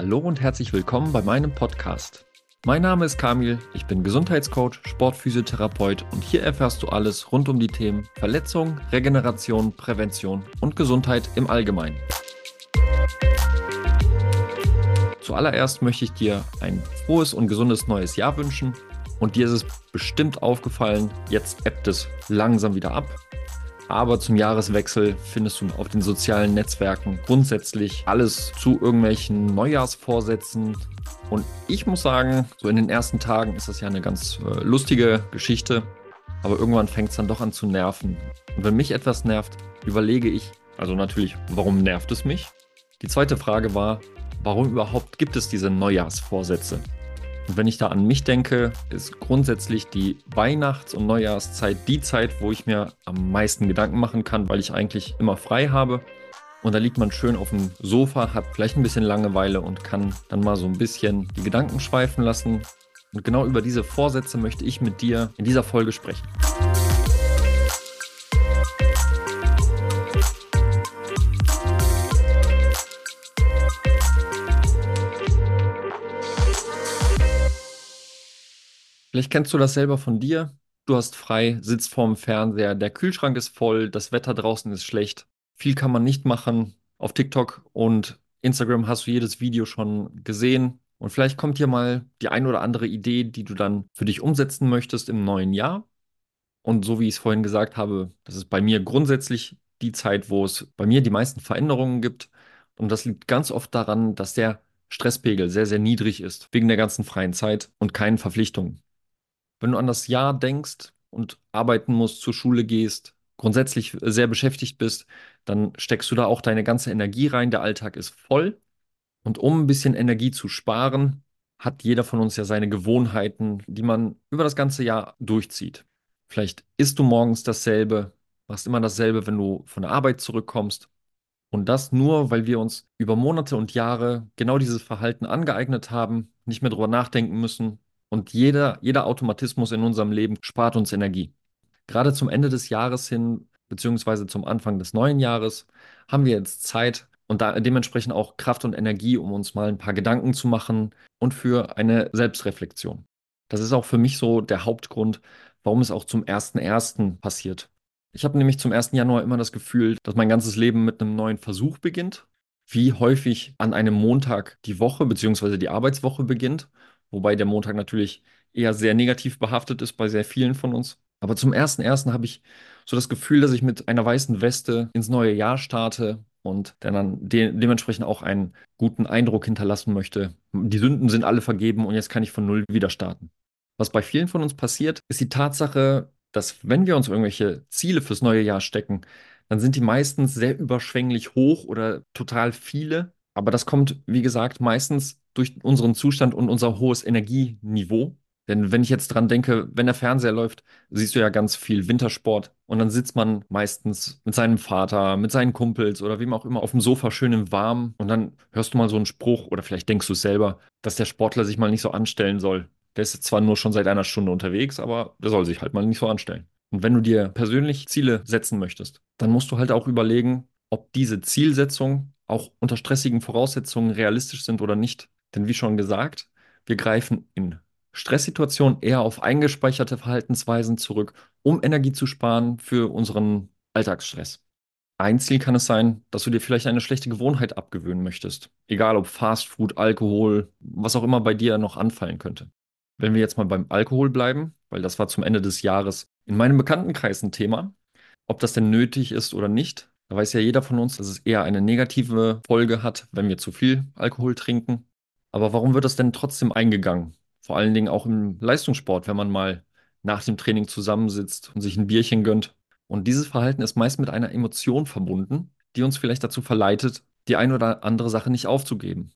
Hallo und herzlich willkommen bei meinem Podcast. Mein Name ist Kamil, ich bin Gesundheitscoach, Sportphysiotherapeut und hier erfährst du alles rund um die Themen Verletzung, Regeneration, Prävention und Gesundheit im Allgemeinen. Zuallererst möchte ich dir ein frohes und gesundes neues Jahr wünschen und dir ist es bestimmt aufgefallen, jetzt ebbt es langsam wieder ab. Aber zum Jahreswechsel findest du auf den sozialen Netzwerken grundsätzlich alles zu irgendwelchen Neujahrsvorsätzen. Und ich muss sagen, so in den ersten Tagen ist das ja eine ganz äh, lustige Geschichte. Aber irgendwann fängt es dann doch an zu nerven. Und wenn mich etwas nervt, überlege ich, also natürlich, warum nervt es mich? Die zweite Frage war, warum überhaupt gibt es diese Neujahrsvorsätze? Und wenn ich da an mich denke, ist grundsätzlich die Weihnachts- und Neujahrszeit die Zeit, wo ich mir am meisten Gedanken machen kann, weil ich eigentlich immer frei habe. Und da liegt man schön auf dem Sofa, hat vielleicht ein bisschen Langeweile und kann dann mal so ein bisschen die Gedanken schweifen lassen. Und genau über diese Vorsätze möchte ich mit dir in dieser Folge sprechen. Vielleicht kennst du das selber von dir. Du hast frei, sitzt vorm Fernseher, der Kühlschrank ist voll, das Wetter draußen ist schlecht. Viel kann man nicht machen. Auf TikTok und Instagram hast du jedes Video schon gesehen. Und vielleicht kommt dir mal die ein oder andere Idee, die du dann für dich umsetzen möchtest im neuen Jahr. Und so wie ich es vorhin gesagt habe, das ist bei mir grundsätzlich die Zeit, wo es bei mir die meisten Veränderungen gibt. Und das liegt ganz oft daran, dass der Stresspegel sehr, sehr niedrig ist, wegen der ganzen freien Zeit und keinen Verpflichtungen. Wenn du an das Jahr denkst und arbeiten musst, zur Schule gehst, grundsätzlich sehr beschäftigt bist, dann steckst du da auch deine ganze Energie rein. Der Alltag ist voll. Und um ein bisschen Energie zu sparen, hat jeder von uns ja seine Gewohnheiten, die man über das ganze Jahr durchzieht. Vielleicht isst du morgens dasselbe, machst immer dasselbe, wenn du von der Arbeit zurückkommst. Und das nur, weil wir uns über Monate und Jahre genau dieses Verhalten angeeignet haben, nicht mehr drüber nachdenken müssen, und jeder, jeder Automatismus in unserem Leben spart uns Energie. Gerade zum Ende des Jahres hin, beziehungsweise zum Anfang des neuen Jahres, haben wir jetzt Zeit und da dementsprechend auch Kraft und Energie, um uns mal ein paar Gedanken zu machen und für eine Selbstreflexion. Das ist auch für mich so der Hauptgrund, warum es auch zum 1.1. passiert. Ich habe nämlich zum 1. Januar immer das Gefühl, dass mein ganzes Leben mit einem neuen Versuch beginnt. Wie häufig an einem Montag die Woche bzw. die Arbeitswoche beginnt wobei der Montag natürlich eher sehr negativ behaftet ist bei sehr vielen von uns. Aber zum ersten ersten habe ich so das Gefühl, dass ich mit einer weißen Weste ins neue Jahr starte und dann de dementsprechend auch einen guten Eindruck hinterlassen möchte. Die Sünden sind alle vergeben und jetzt kann ich von Null wieder starten. Was bei vielen von uns passiert, ist die Tatsache, dass wenn wir uns irgendwelche Ziele fürs neue Jahr stecken, dann sind die meistens sehr überschwänglich hoch oder total viele. Aber das kommt, wie gesagt, meistens durch unseren Zustand und unser hohes Energieniveau. Denn wenn ich jetzt dran denke, wenn der Fernseher läuft, siehst du ja ganz viel Wintersport und dann sitzt man meistens mit seinem Vater, mit seinen Kumpels oder wem auch immer auf dem Sofa schön im Warm und dann hörst du mal so einen Spruch oder vielleicht denkst du es selber, dass der Sportler sich mal nicht so anstellen soll. Der ist zwar nur schon seit einer Stunde unterwegs, aber der soll sich halt mal nicht so anstellen. Und wenn du dir persönlich Ziele setzen möchtest, dann musst du halt auch überlegen, ob diese Zielsetzung auch unter stressigen Voraussetzungen realistisch sind oder nicht. Denn wie schon gesagt, wir greifen in Stresssituationen eher auf eingespeicherte Verhaltensweisen zurück, um Energie zu sparen für unseren Alltagsstress. Ein Ziel kann es sein, dass du dir vielleicht eine schlechte Gewohnheit abgewöhnen möchtest. Egal ob Fast Food, Alkohol, was auch immer bei dir noch anfallen könnte. Wenn wir jetzt mal beim Alkohol bleiben, weil das war zum Ende des Jahres in meinem Bekanntenkreis ein Thema, ob das denn nötig ist oder nicht, da weiß ja jeder von uns, dass es eher eine negative Folge hat, wenn wir zu viel Alkohol trinken. Aber warum wird das denn trotzdem eingegangen? Vor allen Dingen auch im Leistungssport, wenn man mal nach dem Training zusammensitzt und sich ein Bierchen gönnt. Und dieses Verhalten ist meist mit einer Emotion verbunden, die uns vielleicht dazu verleitet, die ein oder andere Sache nicht aufzugeben.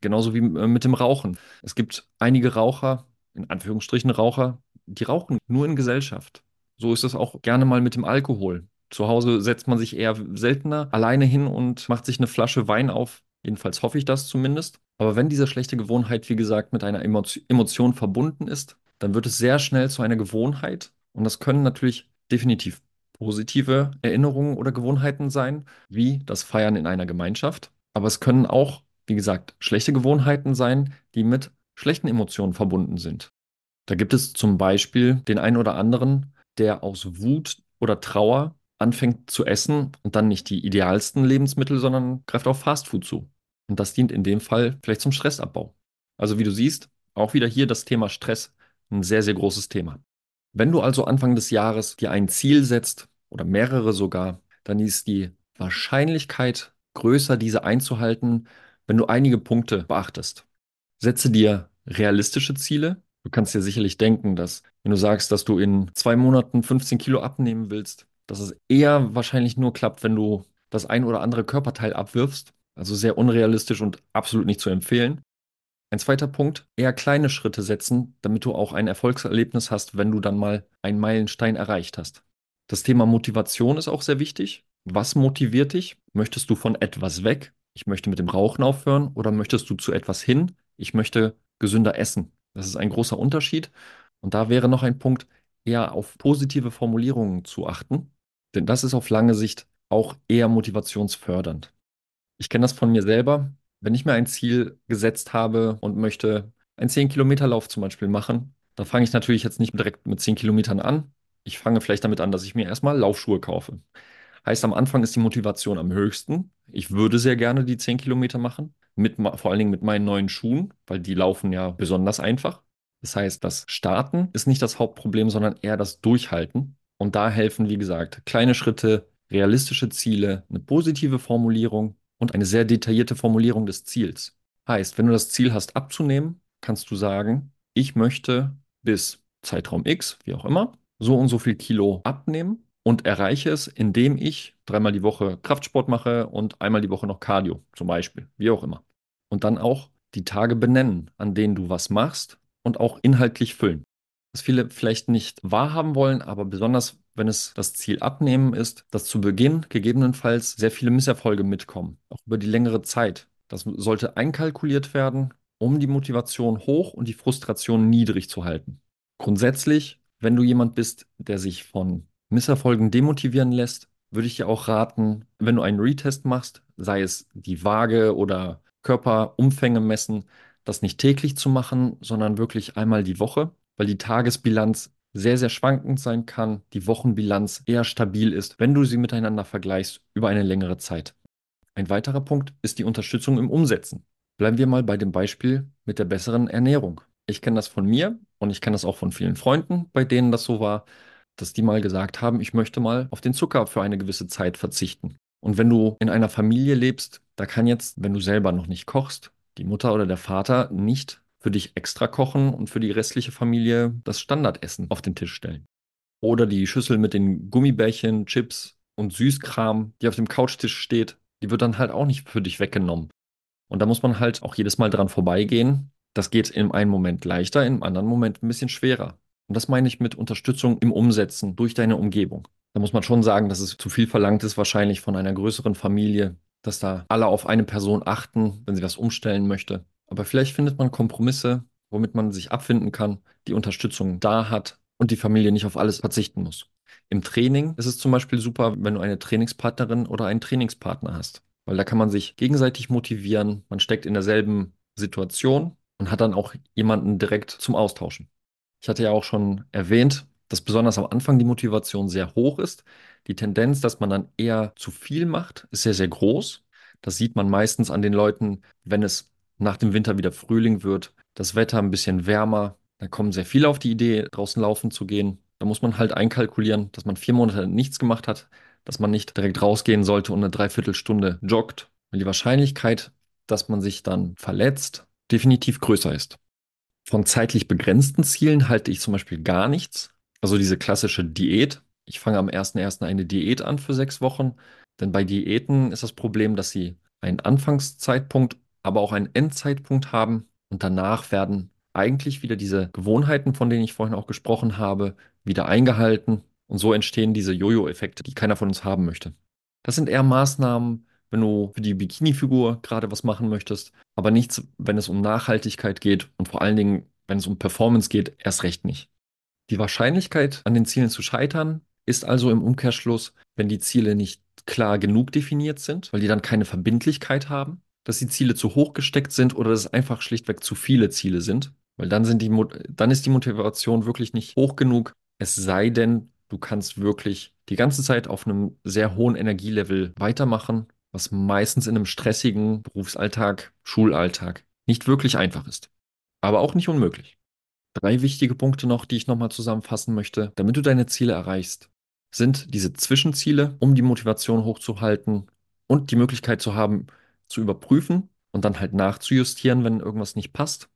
Genauso wie äh, mit dem Rauchen. Es gibt einige Raucher, in Anführungsstrichen Raucher, die rauchen nur in Gesellschaft. So ist es auch gerne mal mit dem Alkohol. Zu Hause setzt man sich eher seltener alleine hin und macht sich eine Flasche Wein auf. Jedenfalls hoffe ich das zumindest. Aber wenn diese schlechte Gewohnheit, wie gesagt, mit einer Emotion verbunden ist, dann wird es sehr schnell zu einer Gewohnheit. Und das können natürlich definitiv positive Erinnerungen oder Gewohnheiten sein, wie das Feiern in einer Gemeinschaft. Aber es können auch wie gesagt, schlechte Gewohnheiten sein, die mit schlechten Emotionen verbunden sind. Da gibt es zum Beispiel den einen oder anderen, der aus Wut oder Trauer anfängt zu essen und dann nicht die idealsten Lebensmittel, sondern greift auf Fastfood zu. Und das dient in dem Fall vielleicht zum Stressabbau. Also wie du siehst, auch wieder hier das Thema Stress ein sehr, sehr großes Thema. Wenn du also Anfang des Jahres dir ein Ziel setzt oder mehrere sogar, dann ist die Wahrscheinlichkeit größer, diese einzuhalten, wenn du einige Punkte beachtest. Setze dir realistische Ziele. Du kannst dir sicherlich denken, dass wenn du sagst, dass du in zwei Monaten 15 Kilo abnehmen willst, dass es eher wahrscheinlich nur klappt, wenn du das ein oder andere Körperteil abwirfst. Also sehr unrealistisch und absolut nicht zu empfehlen. Ein zweiter Punkt, eher kleine Schritte setzen, damit du auch ein Erfolgserlebnis hast, wenn du dann mal einen Meilenstein erreicht hast. Das Thema Motivation ist auch sehr wichtig. Was motiviert dich? Möchtest du von etwas weg? Ich möchte mit dem Rauchen aufhören oder möchtest du zu etwas hin? Ich möchte gesünder essen. Das ist ein großer Unterschied. Und da wäre noch ein Punkt, eher auf positive Formulierungen zu achten, denn das ist auf lange Sicht auch eher motivationsfördernd. Ich kenne das von mir selber. Wenn ich mir ein Ziel gesetzt habe und möchte einen 10-Kilometer-Lauf zum Beispiel machen, dann fange ich natürlich jetzt nicht direkt mit 10 Kilometern an. Ich fange vielleicht damit an, dass ich mir erstmal Laufschuhe kaufe. Heißt, am Anfang ist die Motivation am höchsten. Ich würde sehr gerne die 10 Kilometer machen, mit, vor allen Dingen mit meinen neuen Schuhen, weil die laufen ja besonders einfach. Das heißt, das Starten ist nicht das Hauptproblem, sondern eher das Durchhalten. Und da helfen, wie gesagt, kleine Schritte, realistische Ziele, eine positive Formulierung und eine sehr detaillierte Formulierung des Ziels. Heißt, wenn du das Ziel hast abzunehmen, kannst du sagen, ich möchte bis Zeitraum X, wie auch immer, so und so viel Kilo abnehmen und erreiche es, indem ich dreimal die Woche Kraftsport mache und einmal die Woche noch Cardio, zum Beispiel, wie auch immer. Und dann auch die Tage benennen, an denen du was machst und auch inhaltlich füllen. Was viele vielleicht nicht wahrhaben wollen, aber besonders wenn es das Ziel abnehmen ist, dass zu Beginn gegebenenfalls sehr viele Misserfolge mitkommen, auch über die längere Zeit. Das sollte einkalkuliert werden, um die Motivation hoch und die Frustration niedrig zu halten. Grundsätzlich, wenn du jemand bist, der sich von Misserfolgen demotivieren lässt, würde ich dir auch raten, wenn du einen Retest machst, sei es die Waage oder Körperumfänge messen, das nicht täglich zu machen, sondern wirklich einmal die Woche, weil die Tagesbilanz sehr, sehr schwankend sein kann, die Wochenbilanz eher stabil ist, wenn du sie miteinander vergleichst über eine längere Zeit. Ein weiterer Punkt ist die Unterstützung im Umsetzen. Bleiben wir mal bei dem Beispiel mit der besseren Ernährung. Ich kenne das von mir und ich kenne das auch von vielen Freunden, bei denen das so war dass die mal gesagt haben, ich möchte mal auf den Zucker für eine gewisse Zeit verzichten. Und wenn du in einer Familie lebst, da kann jetzt, wenn du selber noch nicht kochst, die Mutter oder der Vater nicht für dich extra kochen und für die restliche Familie das Standardessen auf den Tisch stellen. Oder die Schüssel mit den Gummibärchen, Chips und Süßkram, die auf dem Couchtisch steht, die wird dann halt auch nicht für dich weggenommen. Und da muss man halt auch jedes Mal dran vorbeigehen. Das geht in einem Moment leichter, im anderen Moment ein bisschen schwerer. Und das meine ich mit Unterstützung im Umsetzen durch deine Umgebung. Da muss man schon sagen, dass es zu viel verlangt ist, wahrscheinlich von einer größeren Familie, dass da alle auf eine Person achten, wenn sie was umstellen möchte. Aber vielleicht findet man Kompromisse, womit man sich abfinden kann, die Unterstützung da hat und die Familie nicht auf alles verzichten muss. Im Training ist es zum Beispiel super, wenn du eine Trainingspartnerin oder einen Trainingspartner hast, weil da kann man sich gegenseitig motivieren, man steckt in derselben Situation und hat dann auch jemanden direkt zum Austauschen. Ich hatte ja auch schon erwähnt, dass besonders am Anfang die Motivation sehr hoch ist. Die Tendenz, dass man dann eher zu viel macht, ist sehr, sehr groß. Das sieht man meistens an den Leuten, wenn es nach dem Winter wieder Frühling wird, das Wetter ein bisschen wärmer, da kommen sehr viele auf die Idee, draußen laufen zu gehen. Da muss man halt einkalkulieren, dass man vier Monate nichts gemacht hat, dass man nicht direkt rausgehen sollte und eine Dreiviertelstunde joggt, weil die Wahrscheinlichkeit, dass man sich dann verletzt, definitiv größer ist. Von zeitlich begrenzten Zielen halte ich zum Beispiel gar nichts. Also diese klassische Diät. Ich fange am 1.1. eine Diät an für sechs Wochen. Denn bei Diäten ist das Problem, dass sie einen Anfangszeitpunkt, aber auch einen Endzeitpunkt haben. Und danach werden eigentlich wieder diese Gewohnheiten, von denen ich vorhin auch gesprochen habe, wieder eingehalten. Und so entstehen diese Jojo-Effekte, die keiner von uns haben möchte. Das sind eher Maßnahmen, wenn du für die Bikini-Figur gerade was machen möchtest, aber nichts, wenn es um Nachhaltigkeit geht und vor allen Dingen, wenn es um Performance geht, erst recht nicht. Die Wahrscheinlichkeit, an den Zielen zu scheitern, ist also im Umkehrschluss, wenn die Ziele nicht klar genug definiert sind, weil die dann keine Verbindlichkeit haben. Dass die Ziele zu hoch gesteckt sind oder dass es einfach schlichtweg zu viele Ziele sind. Weil dann sind die, dann ist die Motivation wirklich nicht hoch genug. Es sei denn, du kannst wirklich die ganze Zeit auf einem sehr hohen Energielevel weitermachen, was meistens in einem stressigen Berufsalltag, Schulalltag nicht wirklich einfach ist. Aber auch nicht unmöglich. Drei wichtige Punkte noch, die ich nochmal zusammenfassen möchte, damit du deine Ziele erreichst, sind diese Zwischenziele, um die Motivation hochzuhalten und die Möglichkeit zu haben, zu überprüfen und dann halt nachzujustieren, wenn irgendwas nicht passt.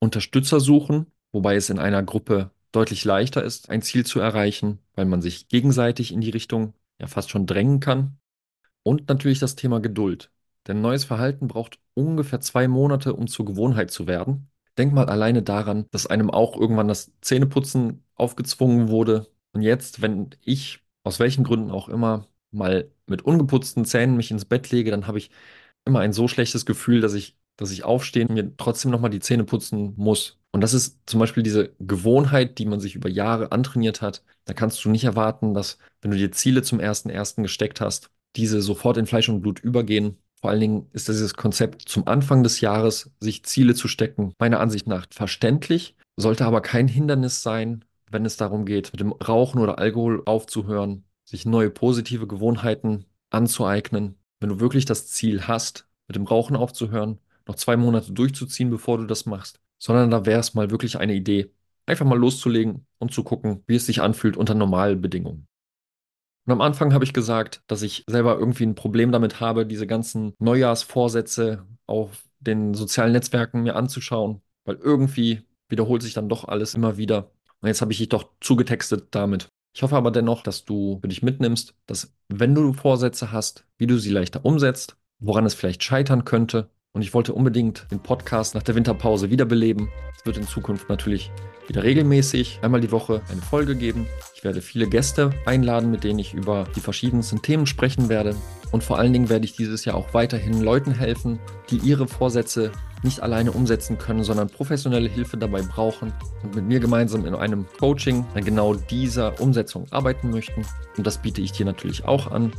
Unterstützer suchen, wobei es in einer Gruppe deutlich leichter ist, ein Ziel zu erreichen, weil man sich gegenseitig in die Richtung ja fast schon drängen kann. Und natürlich das Thema Geduld. Denn neues Verhalten braucht ungefähr zwei Monate, um zur Gewohnheit zu werden. Denk mal alleine daran, dass einem auch irgendwann das Zähneputzen aufgezwungen wurde. Und jetzt, wenn ich aus welchen Gründen auch immer mal mit ungeputzten Zähnen mich ins Bett lege, dann habe ich immer ein so schlechtes Gefühl, dass ich, dass ich aufstehen und mir trotzdem nochmal die Zähne putzen muss. Und das ist zum Beispiel diese Gewohnheit, die man sich über Jahre antrainiert hat. Da kannst du nicht erwarten, dass, wenn du dir Ziele zum ersten ersten gesteckt hast, diese sofort in Fleisch und Blut übergehen. Vor allen Dingen ist dieses Konzept zum Anfang des Jahres, sich Ziele zu stecken, meiner Ansicht nach verständlich, sollte aber kein Hindernis sein, wenn es darum geht, mit dem Rauchen oder Alkohol aufzuhören, sich neue positive Gewohnheiten anzueignen. Wenn du wirklich das Ziel hast, mit dem Rauchen aufzuhören, noch zwei Monate durchzuziehen, bevor du das machst, sondern da wäre es mal wirklich eine Idee, einfach mal loszulegen und zu gucken, wie es sich anfühlt unter normalen Bedingungen. Und am Anfang habe ich gesagt, dass ich selber irgendwie ein Problem damit habe, diese ganzen Neujahrsvorsätze auf den sozialen Netzwerken mir anzuschauen, weil irgendwie wiederholt sich dann doch alles immer wieder. Und jetzt habe ich dich doch zugetextet damit. Ich hoffe aber dennoch, dass du für dich mitnimmst, dass wenn du Vorsätze hast, wie du sie leichter umsetzt, woran es vielleicht scheitern könnte. Und ich wollte unbedingt den Podcast nach der Winterpause wiederbeleben. Es wird in Zukunft natürlich wieder regelmäßig einmal die Woche eine Folge geben. Ich werde viele Gäste einladen, mit denen ich über die verschiedensten Themen sprechen werde. Und vor allen Dingen werde ich dieses Jahr auch weiterhin Leuten helfen, die ihre Vorsätze nicht alleine umsetzen können, sondern professionelle Hilfe dabei brauchen und mit mir gemeinsam in einem Coaching an genau dieser Umsetzung arbeiten möchten. Und das biete ich dir natürlich auch an.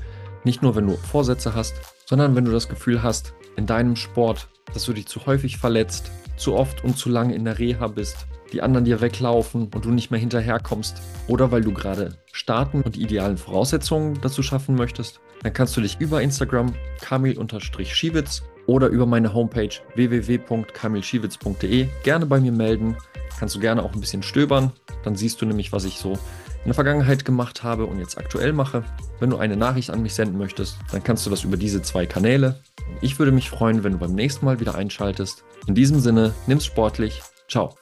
Nicht nur, wenn du Vorsätze hast, sondern wenn du das Gefühl hast, in deinem Sport, dass du dich zu häufig verletzt, zu oft und zu lange in der Reha bist, die anderen dir weglaufen und du nicht mehr hinterherkommst, oder weil du gerade starten und die idealen Voraussetzungen dazu schaffen möchtest, dann kannst du dich über Instagram kamil-schiewitz oder über meine Homepage www.kamilschiewitz.de gerne bei mir melden. Kannst du gerne auch ein bisschen stöbern. Dann siehst du nämlich, was ich so in der Vergangenheit gemacht habe und jetzt aktuell mache. Wenn du eine Nachricht an mich senden möchtest, dann kannst du das über diese zwei Kanäle. Ich würde mich freuen, wenn du beim nächsten Mal wieder einschaltest. In diesem Sinne, nimm's sportlich. Ciao.